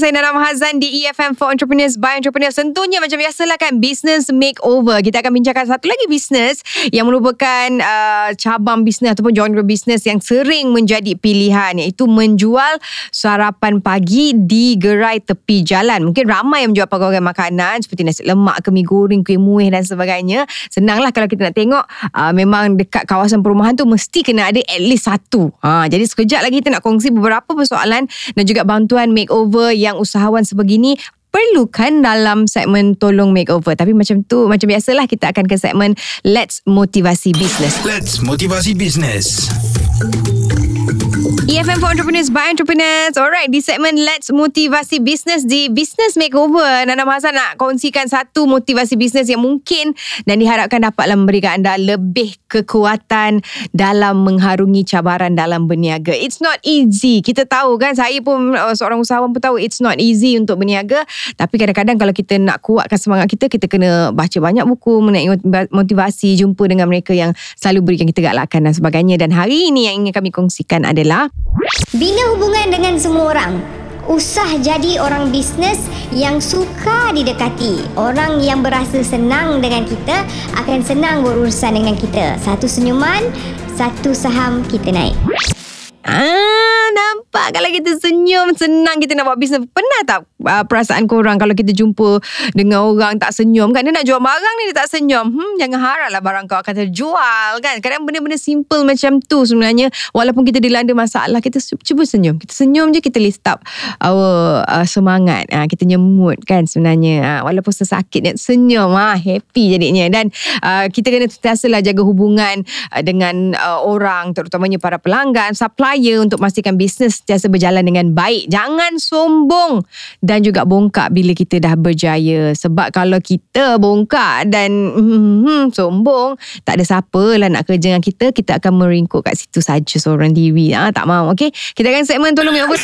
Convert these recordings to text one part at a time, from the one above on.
saya Nana Mahazan di EFM for Entrepreneurs by Entrepreneurs. Tentunya macam biasalah kan business makeover. Kita akan bincangkan satu lagi business yang merupakan uh, cabang bisnes ataupun genre bisnes yang sering menjadi pilihan iaitu menjual sarapan pagi di gerai tepi jalan. Mungkin ramai yang menjual pegawai makanan seperti nasi lemak, kemi goreng, kuih muih dan sebagainya. Senanglah kalau kita nak tengok uh, memang dekat kawasan perumahan tu mesti kena ada at least satu. Ha, jadi sekejap lagi kita nak kongsi beberapa persoalan dan juga bantuan makeover yang usahawan sebegini perlukan dalam segmen tolong makeover tapi macam tu macam biasalah kita akan ke segmen let's motivasi business Let's motivasi bisnes. EFM for Entrepreneurs by Entrepreneurs. Alright, di segmen Let's Motivasi Business di Business Makeover. Nana Mahasa nak kongsikan satu motivasi bisnes yang mungkin dan diharapkan dapatlah memberikan anda lebih kekuatan dalam mengharungi cabaran dalam berniaga. It's not easy. Kita tahu kan, saya pun uh, seorang usahawan pun tahu it's not easy untuk berniaga. Tapi kadang-kadang kalau kita nak kuatkan semangat kita, kita kena baca banyak buku mengenai motivasi, jumpa dengan mereka yang selalu berikan kita galakan dan sebagainya. Dan hari ini yang ingin kami kongsikan adalah Bina hubungan dengan semua orang. Usah jadi orang bisnes yang suka didekati. Orang yang berasa senang dengan kita akan senang berurusan dengan kita. Satu senyuman, satu saham kita naik. Ah, nampak kalau kita senyum senang kita nak buat bisnes. Pernah tak uh, perasaan korang kalau kita jumpa dengan orang tak senyum kan dia nak jual barang ni dia tak senyum. Hmm jangan haraplah barang kau akan terjual kan. Kadang benda-benda simple macam tu sebenarnya walaupun kita dilanda masalah kita cuba senyum. Kita senyum je kita lift up our uh, semangat. Uh, kita nyemut kan sebenarnya. Uh, walaupun sesakit senyum uh, happy jadinya dan uh, kita kena sentiasalah jaga hubungan uh, dengan uh, orang terutamanya para pelanggan, supplier untuk memastikan bisnes sentiasa berjalan dengan baik. Jangan sombong dan juga bongkak bila kita dah berjaya. Sebab kalau kita bongkak dan hmm, sombong, tak ada siapa lah nak kerja dengan kita, kita akan meringkuk kat situ saja seorang diri. Ha, tak mau, okay? Kita akan segmen tolong makeover.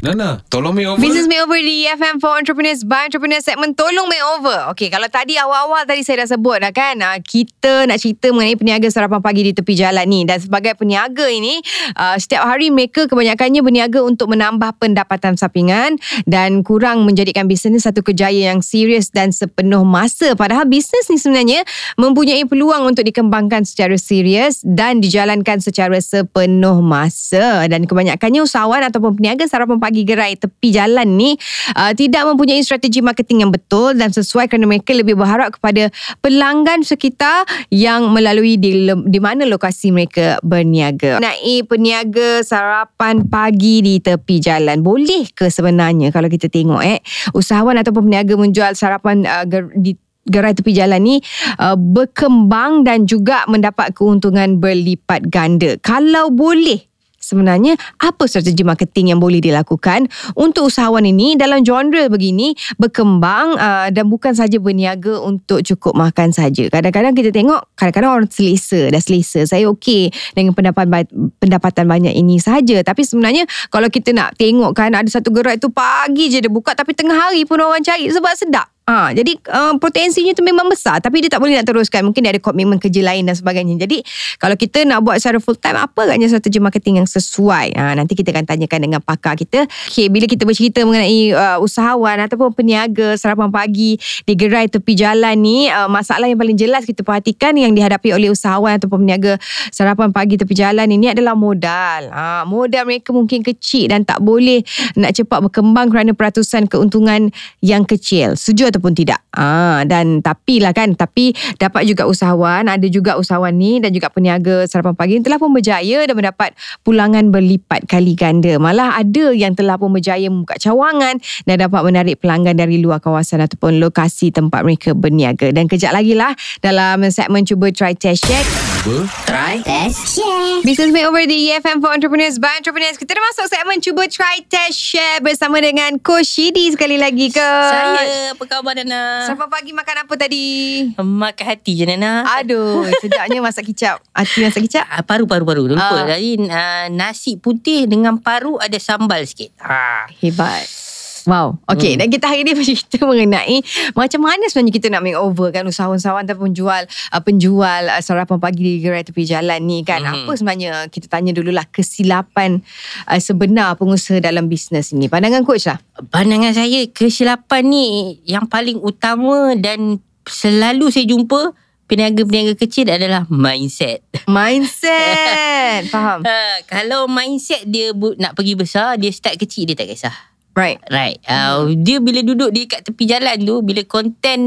Nana, tolong me over. Business makeover di FM for Entrepreneurs by Entrepreneurs segmen tolong makeover. Okay, kalau tadi awal-awal tadi saya dah sebut dah kan, ah, kita nak cerita mengenai peniaga sarapan pagi di tepi jalan ni. Dan sebagai peniaga ini, uh, setiap hari mereka kebanyakannya berniaga untuk menambah pendapatan sampingan dan kurang menjadikan bisnes satu kerjaya yang serius dan sepenuh masa. Padahal bisnes ni sebenarnya mempunyai peluang untuk dikembangkan secara serius dan dijalankan secara sepenuh masa. Dan kebanyakannya usahawan ataupun peniaga sarapan pagi gerai tepi jalan ni uh, tidak mempunyai strategi marketing yang betul dan sesuai kerana mereka lebih berharap kepada pelanggan sekitar yang melalui di, di mana lokasi mereka berniaga. Naik peniaga sarapan pagi di tepi jalan. Boleh ke sebenarnya kalau kita tengok eh usahawan ataupun peniaga menjual sarapan uh, ger- di gerai tepi jalan ni uh, berkembang dan juga mendapat keuntungan berlipat ganda. Kalau boleh sebenarnya apa strategi marketing yang boleh dilakukan untuk usahawan ini dalam genre begini berkembang uh, dan bukan saja berniaga untuk cukup makan saja. Kadang-kadang kita tengok kadang-kadang orang selesa dah selesa. Saya okey dengan pendapatan pendapatan banyak ini saja tapi sebenarnya kalau kita nak tengok kan ada satu gerai tu pagi je dia buka tapi tengah hari pun orang cari sebab sedap. Ha, jadi uh, potensinya tu memang besar tapi dia tak boleh nak teruskan. Mungkin dia ada komitmen kerja lain dan sebagainya. Jadi kalau kita nak buat secara full time apa agaknya strategi marketing yang sesuai? Ha, nanti kita akan tanyakan dengan pakar kita. Okay, bila kita bercerita mengenai uh, usahawan ataupun peniaga sarapan pagi di gerai tepi jalan ni uh, masalah yang paling jelas kita perhatikan yang dihadapi oleh usahawan ataupun peniaga sarapan pagi tepi jalan ini adalah modal. Ha, modal mereka mungkin kecil dan tak boleh nak cepat berkembang kerana peratusan keuntungan yang kecil. Setuju ataupun tidak. Ah dan tapi lah kan tapi dapat juga usahawan ada juga usahawan ni dan juga peniaga sarapan pagi telah pun berjaya dan mendapat pulangan berlipat kali ganda. Malah ada yang telah pun berjaya membuka cawangan dan dapat menarik pelanggan dari luar kawasan ataupun lokasi tempat mereka berniaga. Dan kejap lagi lah dalam segmen cuba try test check. Cuba. Try, test, share. Business Makeover di EFM for Entrepreneurs by Entrepreneurs. Kita dah masuk segmen cuba try test share bersama dengan Coach Shidi sekali lagi ke. Saya apa khabar Nana? Sarapan pagi makan apa tadi? Makan hati je Nana. Aduh, sedapnya masak kicap. Hati masak kicap. Ah, paru paru paru. Lupa. Ah. Jadi uh, nasi putih dengan paru ada sambal sikit. Ha. Hebat. Wow. Okay. Hmm. Dan kita hari ni bercerita mengenai macam mana sebenarnya kita nak make over kan usahawan-usahawan ataupun jual uh, penjual uh, sarapan pagi di gerai tepi jalan ni kan. Hmm. Apa sebenarnya kita tanya dululah kesilapan uh, sebenar pengusaha dalam bisnes ini. Pandangan coach lah. Pandangan saya kesilapan ni yang paling utama dan selalu saya jumpa peniaga-peniaga kecil adalah mindset. Mindset. Faham? Ha, kalau mindset dia bu- nak pergi besar, dia start kecil dia tak kisah. Right. Right. Uh, dia bila duduk di kat tepi jalan tu, bila konten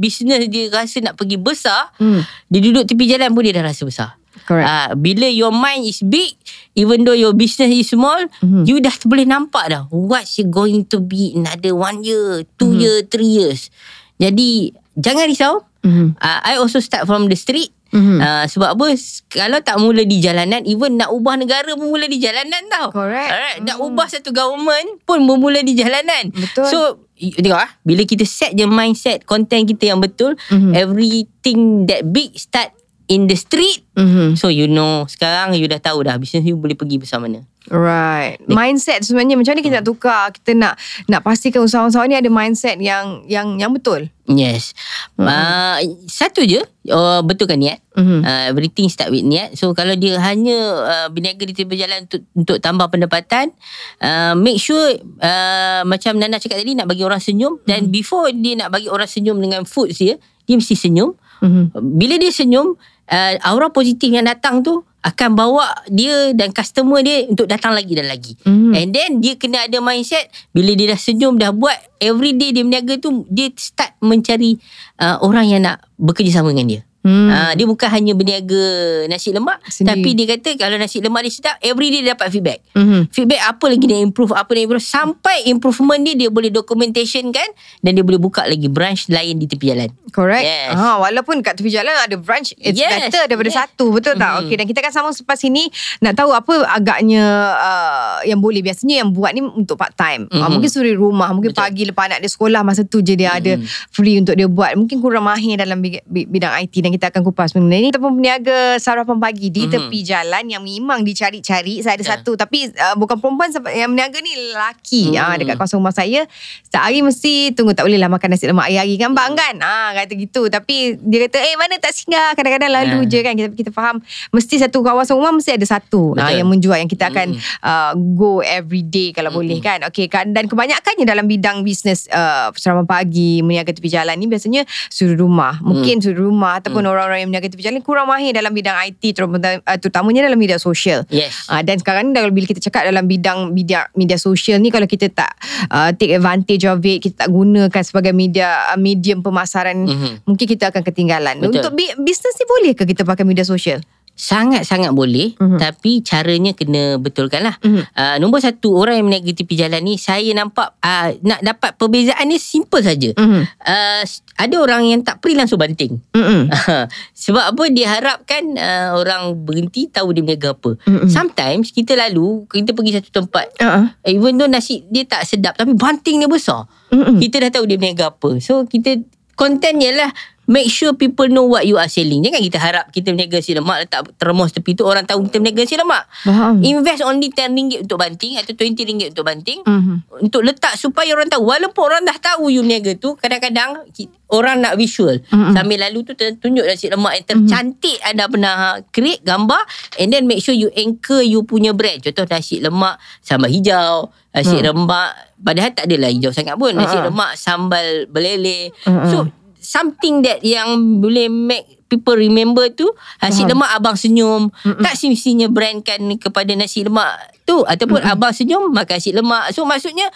bisnes dia rasa nak pergi besar, Hmm. dia duduk tepi jalan pun dia dah rasa besar. Correct. Uh, bila your mind is big, even though your business is small, Mhm. you dah boleh nampak dah what's going to be another one year, two Mhm. year, three years. Jadi jangan risau. Mhm. Uh, I also start from the street. Mhm. Uh, sebab apa Kalau tak mula di jalanan Even nak ubah negara pun mula di jalanan tau Correct. Alright. Nak Hmm. ubah satu government Pun bermula di jalanan Betul. So Tengok ah, Bila kita set je mindset Content kita yang betul Mhm. Everything that big Start in the street Mhm. So you know Sekarang you dah tahu dah Business you boleh pergi besar mana Right. Mindset sebenarnya macam mana kita nak tukar? Kita nak nak pastikan usahawan-usahawan ni ada mindset yang yang yang betul. Yes uh, Satu je uh, Betulkan niat Mhm. Uh, everything start with niat. So kalau dia hanya uh, berniaga di tepi jalan untuk, untuk tambah pendapatan, uh, make sure uh, macam Nana cakap tadi nak bagi orang senyum dan before dia nak bagi orang senyum dengan food dia, dia mesti senyum. Mhm. Bila dia senyum, uh, aura positif yang datang tu akan bawa dia dan customer dia untuk datang lagi dan lagi. Mhm. And then dia kena ada mindset bila dia dah senyum dah buat every day dia berniaga tu dia start mencari uh, orang yang nak bekerjasama dengan dia. Hmm. Uh, dia bukan hanya berniaga nasi lemak Sendiri. tapi dia kata kalau nasi lemak dia sedap every day dia dapat feedback. Mhm. Feedback apa lagi dia improve apa dia improve sampai improvement dia dia boleh documentation kan dan dia boleh buka lagi branch lain di tepi jalan. Correct. Yes. Ha, walaupun kat tepi jalan ada branch, it's Yes. better daripada Yes. satu. Betul tak? Mhm. Okey, dan kita akan sambung selepas ini nak tahu apa agaknya uh, yang boleh. Biasanya yang buat ni untuk part time. Uh, Mhm. mungkin suri rumah, mungkin Betul. pagi lepas anak dia sekolah masa tu je dia ada free untuk dia buat. Mungkin kurang mahir dalam bidang IT dan kita akan kupas mengenai ini. Ataupun peniaga sarapan pagi di Mhm. tepi jalan yang memang dicari-cari. Saya ada Ya. satu tapi uh, bukan perempuan yang berniaga ni lelaki. Mhm. Ah dekat kawasan rumah saya setiap hari mesti tunggu tak boleh lah makan nasi lemak hari-hari kan bang kan ah kata gitu tapi dia kata eh mana tak singgah kadang-kadang lalu Ah. je kan kita kita faham mesti satu kawasan rumah mesti ada satu ah, Betul. yang menjual yang kita akan Mm. uh, go every day kalau boleh kan okey kan dan kebanyakannya dalam bidang bisnes uh, sarapan pagi meniaga tepi jalan ni biasanya suri rumah mungkin suri rumah ataupun orang-orang yang meniaga tepi jalan kurang mahir dalam bidang IT uh, terutamanya dalam media sosial Yes. Uh, dan sekarang ni kalau bila kita cakap dalam bidang media media sosial ni kalau kita tak uh, take advantage of it, kita tak gunakan sebagai media uh, medium pemasaran, Mhm. mungkin kita akan ketinggalan. Betul. Untuk bi- bisnes ni boleh ke kita pakai media sosial? Sangat-sangat boleh Mhm. Tapi caranya kena betulkan lah Mhm. uh, Nombor satu Orang yang berniaga tepi jalan ni Saya nampak uh, Nak dapat perbezaan ni Simple saja Mhm. uh, Ada orang yang tak pergi langsung banting Mm-mm. Sebab apa Dia harapkan uh, Orang berhenti Tahu dia berniaga apa Mm-mm. Sometimes Kita lalu Kita pergi satu tempat Uh-uh. Even though nasi dia tak sedap Tapi banting dia besar Mm-mm. Kita dah tahu dia berniaga apa So kita Kontennya lah Make sure people know what you are selling Jangan kita harap Kita berniaga nasi lemak Letak termos tepi tu Orang tahu kita berniaga nasi lemak Faham. Invest only RM10 untuk banting Atau RM20 untuk banting Mhm. Untuk letak supaya orang tahu Walaupun orang dah tahu you berniaga tu Kadang-kadang Orang nak visual Mm-mm. Sambil lalu tu Tunjuk nasi lemak yang tercantik Anda pernah create gambar And then make sure you anchor You punya brand Contoh nasi lemak Sambal hijau Nasi Mm. lemak Padahal tak adalah hijau sangat pun Nasi Uh-uh. lemak Sambal belele Mm-mm. So Something that yang boleh make people remember tu nasi Faham. lemak abang senyum Mm-mm. tak semestinya brandkan kepada nasi lemak tu ataupun abang senyum makan nasi lemak so maksudnya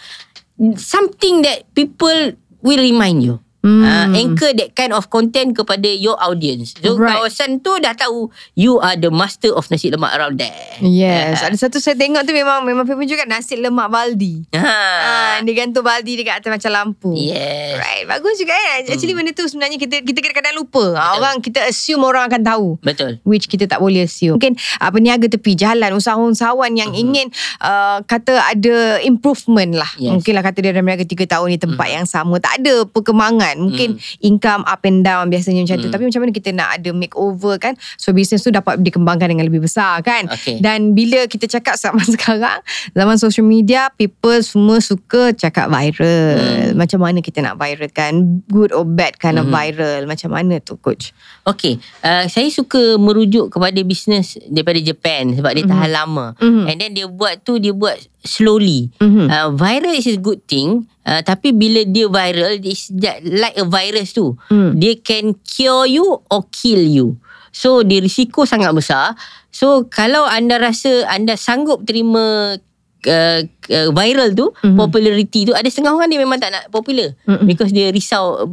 something that people will remind you Hmm. Uh, anchor that kind of content kepada your audience. So Right. kawasan tu dah tahu you are the master of nasi lemak around there. Yes, Ah. ada satu saya tengok tu memang memang famous juga nasi lemak baldi. Ha. Ah, dia gantung baldi dekat atas macam lampu. Yes. Right, bagus juga kan. Actually benda tu sebenarnya kita kita kadang-kadang lupa. Betul. orang kita assume orang akan tahu. Betul. which kita tak boleh assume. Mungkin uh, peniaga tepi jalan, usahawan-usahawan yang Mhm. ingin uh, kata ada improvement lah. Yes. Mungkin lah kata dia dah berniaga 3 tahun di tempat yang sama. Tak ada perkembangan. Kan. Mungkin income up and down biasanya macam tu. Tapi macam mana kita nak ada makeover kan. So business tu dapat dikembangkan dengan lebih besar kan. Okay. Dan bila kita cakap zaman sekarang, zaman social media, people semua suka cakap viral. Macam mana kita nak viralkan? Good or bad kind of viral. Macam mana tu coach? Okay, uh, saya suka merujuk kepada bisnes daripada Japan sebab dia tahan lama. Mhm. And then dia buat tu dia buat slowly. Mhm. Uh, viral is a good thing. Uh, tapi bila dia viral, it's like a virus tu. Mm. Dia can cure you or kill you. So dia risiko sangat besar. So kalau anda rasa anda sanggup terima uh, uh, viral tu, Mhm. popularity tu, ada setengah orang dia memang tak nak popular Mhm. because dia risau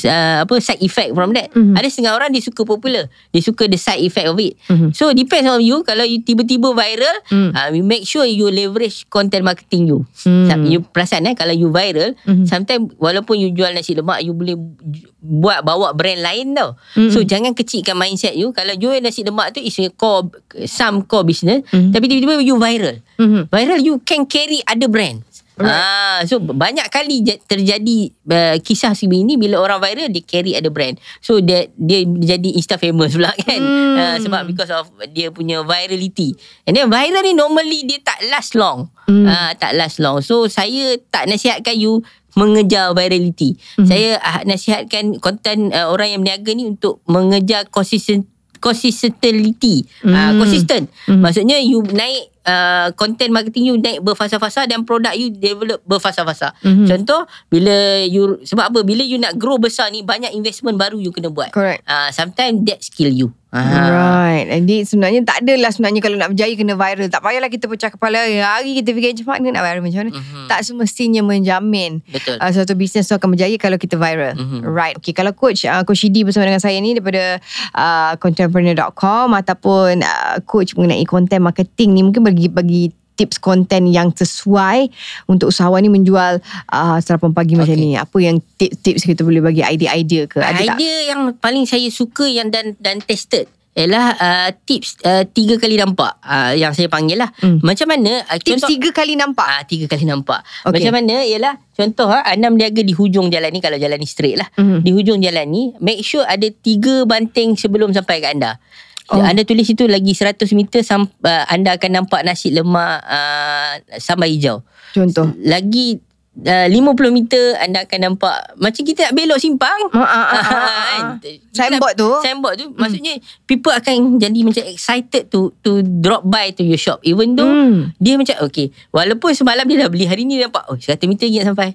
uh, apa side effect from that. Mhm. Ada setengah orang dia suka popular. Dia suka the side effect of it. Mhm. So depends on you kalau you tiba-tiba viral, Mm. uh, you make sure you leverage content marketing you. Mm. You perasan eh kalau you viral, Mhm. sometimes walaupun you jual nasi lemak you boleh buat bawa brand lain tau. Mm. So jangan kecilkan mindset you kalau jual nasi lemak tu is a core some core business Mhm. tapi tiba-tiba you viral. Mhm. Viral you can carry other Ah, so banyak kali terjadi uh, kisah seperti ini bila orang viral dia carry ada brand. So dia dia jadi insta famous pula kan. Hmm. Uh, sebab because of dia punya virality. And then viral ni normally dia tak last long. Hmm. Ah, tak last long. So saya tak nasihatkan you mengejar virality. Hmm. Saya uh, nasihatkan konten uh, orang yang berniaga ni untuk mengejar consistent consistency. Hmm. Uh, consistent. Hmm. Maksudnya you naik uh, content marketing you naik berfasa-fasa dan produk you develop berfasa-fasa. Mhm. Contoh bila you sebab apa bila you nak grow besar ni banyak investment baru you kena buat. Correct. Uh, sometimes that skill you. Ah. Right Jadi sebenarnya tak adalah sebenarnya Kalau nak berjaya kena viral Tak payahlah kita pecah kepala Hari kita fikir macam mana nak viral macam mana Mhm. Tak semestinya menjamin Betul. uh, Suatu bisnes tu akan berjaya Kalau kita viral Mhm. Right Okay kalau coach uh, Coach Shidi bersama dengan saya ni Daripada uh, Contemporary.com Ataupun uh, Coach mengenai Content marketing ni Mungkin bagi bagi tips konten yang sesuai untuk usahawan ni menjual uh, sarapan pagi macam Okay. ni. Apa yang tips-tips kita boleh bagi idea-idea ke? Ada tak? Idea yang paling saya suka yang dan dan tested ialah uh, tips uh, tiga kali nampak uh, yang saya panggil lah. Hmm. Macam mana uh, Tips tiga kali nampak. Ah, tiga kali nampak. Okay. Macam mana ialah contoh ha, anda berniaga di hujung jalan ni kalau jalan ni straight lah. Mhm. Di hujung jalan ni make sure ada tiga banting sebelum sampai ke anda. Oh. Anda tulis itu lagi 100 meter sam, uh, anda akan nampak nasi lemak uh, sambal hijau. Contoh. Lagi uh, 50 meter anda akan nampak macam kita nak belok simpang. Ah, ah, ah, ah. Kan? Signboard tu. Signboard tu maksudnya people akan jadi macam excited to to drop by to your shop even though Hmm. dia macam okay walaupun semalam dia dah beli hari ni dia nampak oh 100 meter lagi nak sampai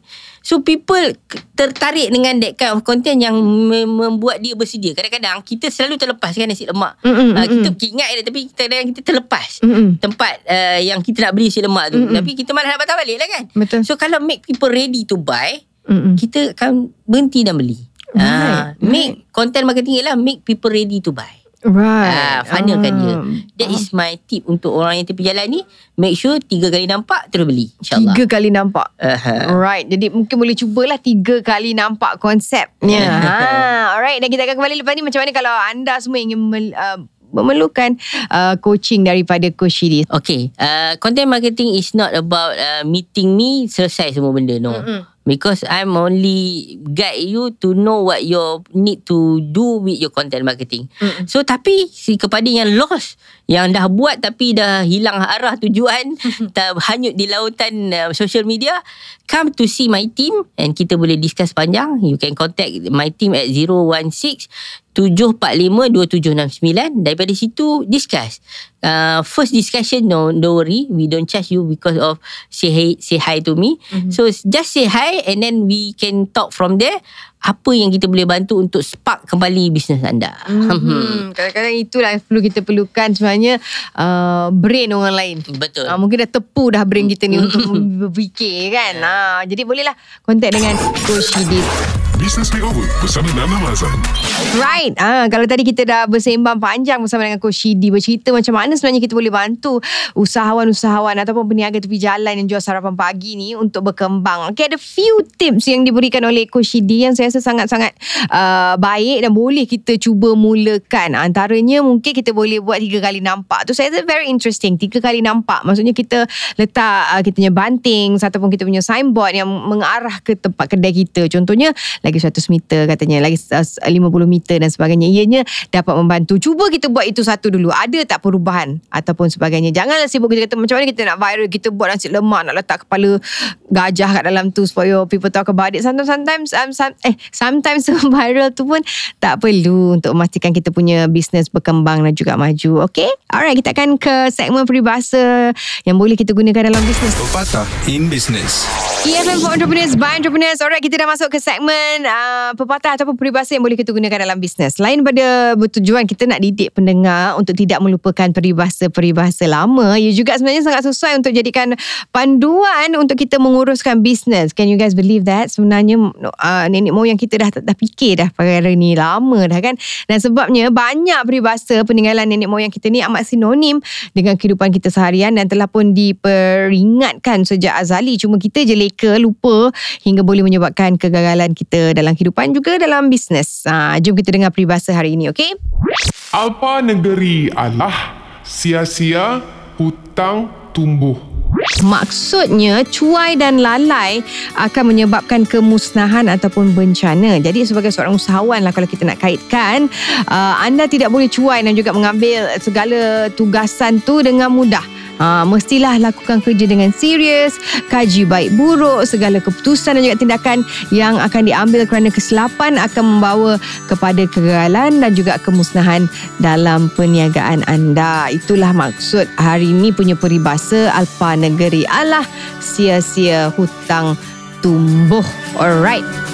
so people tertarik dengan that kind of content yang me- membuat dia bersedia kadang-kadang kita selalu terlepas kan nasi lemak Mm, mm, Ah, mm, kita mm. ingat je tapi kadang-kadang kita terlepas Mm-mm. tempat uh, yang kita nak beli nasi lemak tu Mm-mm. tapi kita malah nak patah balik lah kan Betul. so kalau make people ready to buy Mm-mm. kita akan berhenti dan beli Right, Ah, make content marketing ialah make people ready to buy. Right. Ah, funnelkan dia. Ah. That is my tip untuk orang yang tepi jalan ni. Make sure tiga kali nampak terus beli. InsyaAllah. Tiga kali nampak. Aha. Alright, jadi mungkin boleh cubalah tiga kali nampak konsepnya. ha, alright, dan kita akan kembali lepas ni macam mana kalau anda semua ingin mel, uh, memerlukan uh, coaching daripada Coach Shidi. Okay, uh, content marketing is not about uh, meeting me selesai semua benda no. Mm-mm. Because I'm only guide you to know what you need to do with your content marketing. Mm-mm. So tapi si kepada yang lost, yang dah buat tapi dah hilang arah tujuan, dah hanyut di lautan uh, social media, come to see my team and kita boleh discuss panjang. You can contact my team at 016 745-2769 Daripada situ Discuss. Uh, First discussion no, Don't worry. We don't charge you Because of Say hi, say hi to me. Mm-hmm. So just say hi And then we can talk from there Apa yang kita boleh bantu Untuk spark kembali Bisnes anda Hmm, kadang-kadang itulah yang perlu kita perlukan sebenarnya uh, brain orang lain. Betul Uh, mungkin dah tepu dah brain kita ni untuk berfikir kan. Uh, jadi bolehlah kontak dengan Coach Shidi. Business Makeover bersama Nana Mazan. Right. Ah, kalau tadi kita dah bersembang panjang bersama dengan Coach Shidi bercerita macam mana sebenarnya kita boleh bantu usahawan-usahawan ataupun peniaga tepi jalan yang jual sarapan pagi ni untuk berkembang. Okay, ada few tips yang diberikan oleh Coach Shidi yang saya rasa sangat-sangat uh, baik dan boleh kita cuba mulakan. Antaranya mungkin kita boleh buat tiga kali nampak. Tu saya rasa very interesting. Tiga kali nampak. Maksudnya kita letak uh, kita punya banting ataupun kita punya signboard yang mengarah ke tempat kedai kita. Contohnya lagi 100 meter katanya, lagi uh, 50 meter dan sebagainya. Ianya dapat membantu. Cuba kita buat itu satu dulu. Ada tak perubahan ataupun sebagainya. Janganlah sibuk kita kata macam mana kita nak viral, kita buat nasi lemak, nak letak kepala gajah kat dalam tu supaya people talk about it. Sometimes, sometimes, um, some, eh, sometimes viral tu pun tak perlu untuk memastikan kita punya business berkembang dan juga maju. Okay? Alright, kita akan ke segmen peribahasa yang boleh kita gunakan dalam bisnes. Pepatah in business. EFM for Entrepreneurs by Entrepreneurs. Alright, kita dah masuk ke segmen uh, pepatah ataupun peribahasa yang boleh kita gunakan dalam bisnes. Lain pada bertujuan kita nak didik pendengar untuk tidak melupakan peribahasa-peribahasa lama. Ia juga sebenarnya sangat sesuai untuk jadikan panduan untuk kita menguruskan bisnes. Can you guys believe that? Sebenarnya uh, nenek moyang kita dah dah fikir dah perkara ni lama dah kan. Dan sebabnya banyak peribahasa peninggalan nenek moyang kita ni amat sinonim dengan kehidupan kita seharian dan telah pun diperingatkan sejak azali. Cuma kita je leka, lupa hingga boleh menyebabkan kegagalan kita dalam kehidupan juga dalam bisnes. Ha, jom kita dengar peribahasa hari ini, okey? Apa negeri Allah sia-sia hutang tumbuh. Maksudnya cuai dan lalai akan menyebabkan kemusnahan ataupun bencana. Jadi sebagai seorang usahawan lah kalau kita nak kaitkan, uh, anda tidak boleh cuai dan juga mengambil segala tugasan tu dengan mudah. Ha, mestilah lakukan kerja dengan serius, kaji baik buruk, segala keputusan dan juga tindakan yang akan diambil kerana kesilapan akan membawa kepada kegagalan dan juga kemusnahan dalam perniagaan anda. Itulah maksud hari ini punya peribahasa Alpa Negeri Allah sia-sia hutang tumbuh. Alright.